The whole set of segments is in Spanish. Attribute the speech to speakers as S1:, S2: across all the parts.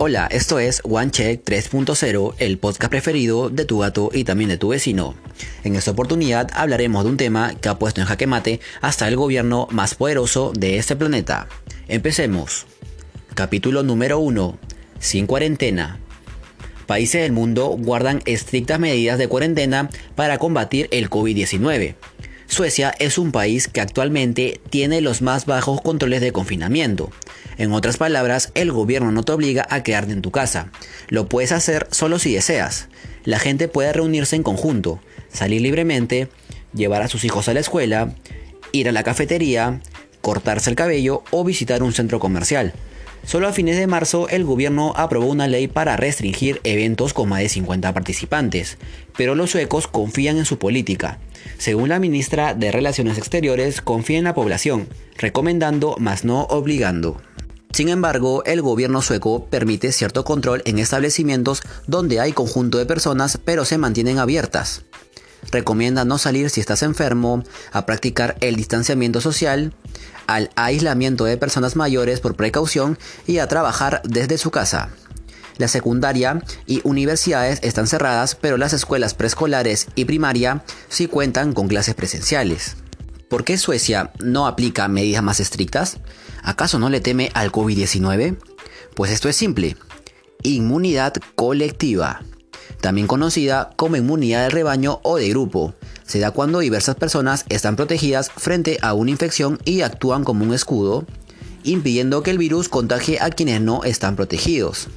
S1: Hola, esto es OneCheck 3.0, el podcast preferido de tu gato y también de tu vecino. En esta oportunidad hablaremos de un tema que ha puesto en jaque mate hasta el gobierno más poderoso de este planeta. Empecemos. Capítulo número 1. Sin cuarentena. Países del mundo guardan estrictas medidas de cuarentena para combatir el COVID-19. Suecia es un país que actualmente tiene los más bajos controles de confinamiento. En otras palabras, el gobierno no te obliga a quedarte en tu casa. Lo puedes hacer solo si deseas. La gente puede reunirse en conjunto, salir libremente, llevar a sus hijos a la escuela, ir a la cafetería, cortarse el cabello o visitar un centro comercial. Solo a fines de marzo el gobierno aprobó una ley para restringir eventos con más de 50 participantes, pero los suecos confían en su política. Según la ministra de Relaciones Exteriores, confía en la población, recomendando más no obligando. Sin embargo, el gobierno sueco permite cierto control en establecimientos donde hay conjunto de personas pero se mantienen abiertas. Recomienda no salir si estás enfermo, a practicar el distanciamiento social, al aislamiento de personas mayores por precaución y a trabajar desde su casa. La secundaria y universidades están cerradas, pero las escuelas preescolares y primaria sí cuentan con clases presenciales. ¿Por qué Suecia no aplica medidas más estrictas? ¿Acaso no le teme al COVID-19? Pues esto es simple. Inmunidad colectiva, también conocida como inmunidad de rebaño o de grupo. Se da cuando diversas personas están protegidas frente a una infección y actúan como un escudo, impidiendo que el virus contagie a quienes no están protegidos.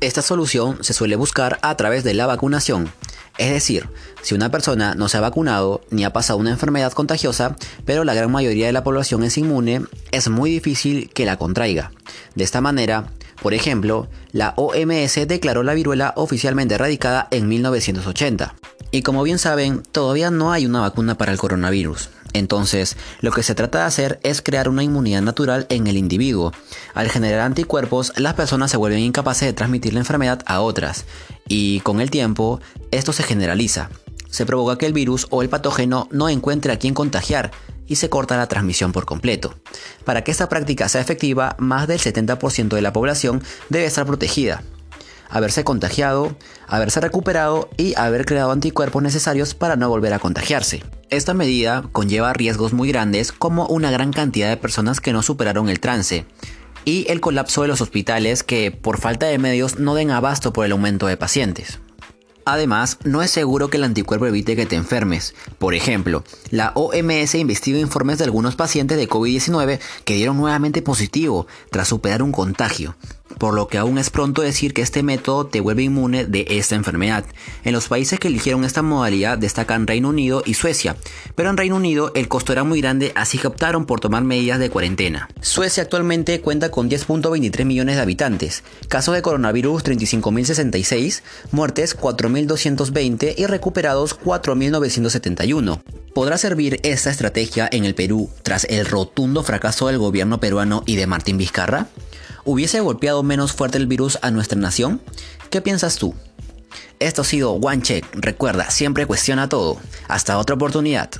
S1: Esta solución se suele buscar a través de la vacunación, es decir, si una persona no se ha vacunado ni ha pasado una enfermedad contagiosa, pero la gran mayoría de la población es inmune, es muy difícil que la contraiga. De esta manera, por ejemplo, la OMS declaró la viruela oficialmente erradicada en 1980. Y como bien saben, todavía no hay una vacuna para el coronavirus. Entonces, lo que se trata de hacer es crear una inmunidad natural en el individuo. Al generar anticuerpos, las personas se vuelven incapaces de transmitir la enfermedad a otras, y con el tiempo, esto se generaliza. Se provoca que el virus o el patógeno no encuentre a quien contagiar y se corta la transmisión por completo. Para que esta práctica sea efectiva, más del 70% de la población debe estar protegida haberse contagiado, haberse recuperado y haber creado anticuerpos necesarios para no volver a contagiarse. Esta medida conlleva riesgos muy grandes como una gran cantidad de personas que no superaron el trance y el colapso de los hospitales que por falta de medios no den abasto por el aumento de pacientes. Además, no es seguro que el anticuerpo evite que te enfermes. Por ejemplo, la OMS investiga informes de algunos pacientes de COVID-19 que dieron nuevamente positivo tras superar un contagio por lo que aún es pronto decir que este método te vuelve inmune de esta enfermedad. En los países que eligieron esta modalidad destacan Reino Unido y Suecia, pero en Reino Unido el costo era muy grande así que optaron por tomar medidas de cuarentena. Suecia actualmente cuenta con 10.23 millones de habitantes, casos de coronavirus 35.066, muertes 4.220 y recuperados 4.971. ¿Podrá servir esta estrategia en el Perú tras el rotundo fracaso del gobierno peruano y de Martín Vizcarra? ¿Hubiese golpeado menos fuerte el virus a nuestra nación? ¿Qué piensas tú? Esto ha sido One Check. Recuerda, siempre cuestiona todo. Hasta otra oportunidad.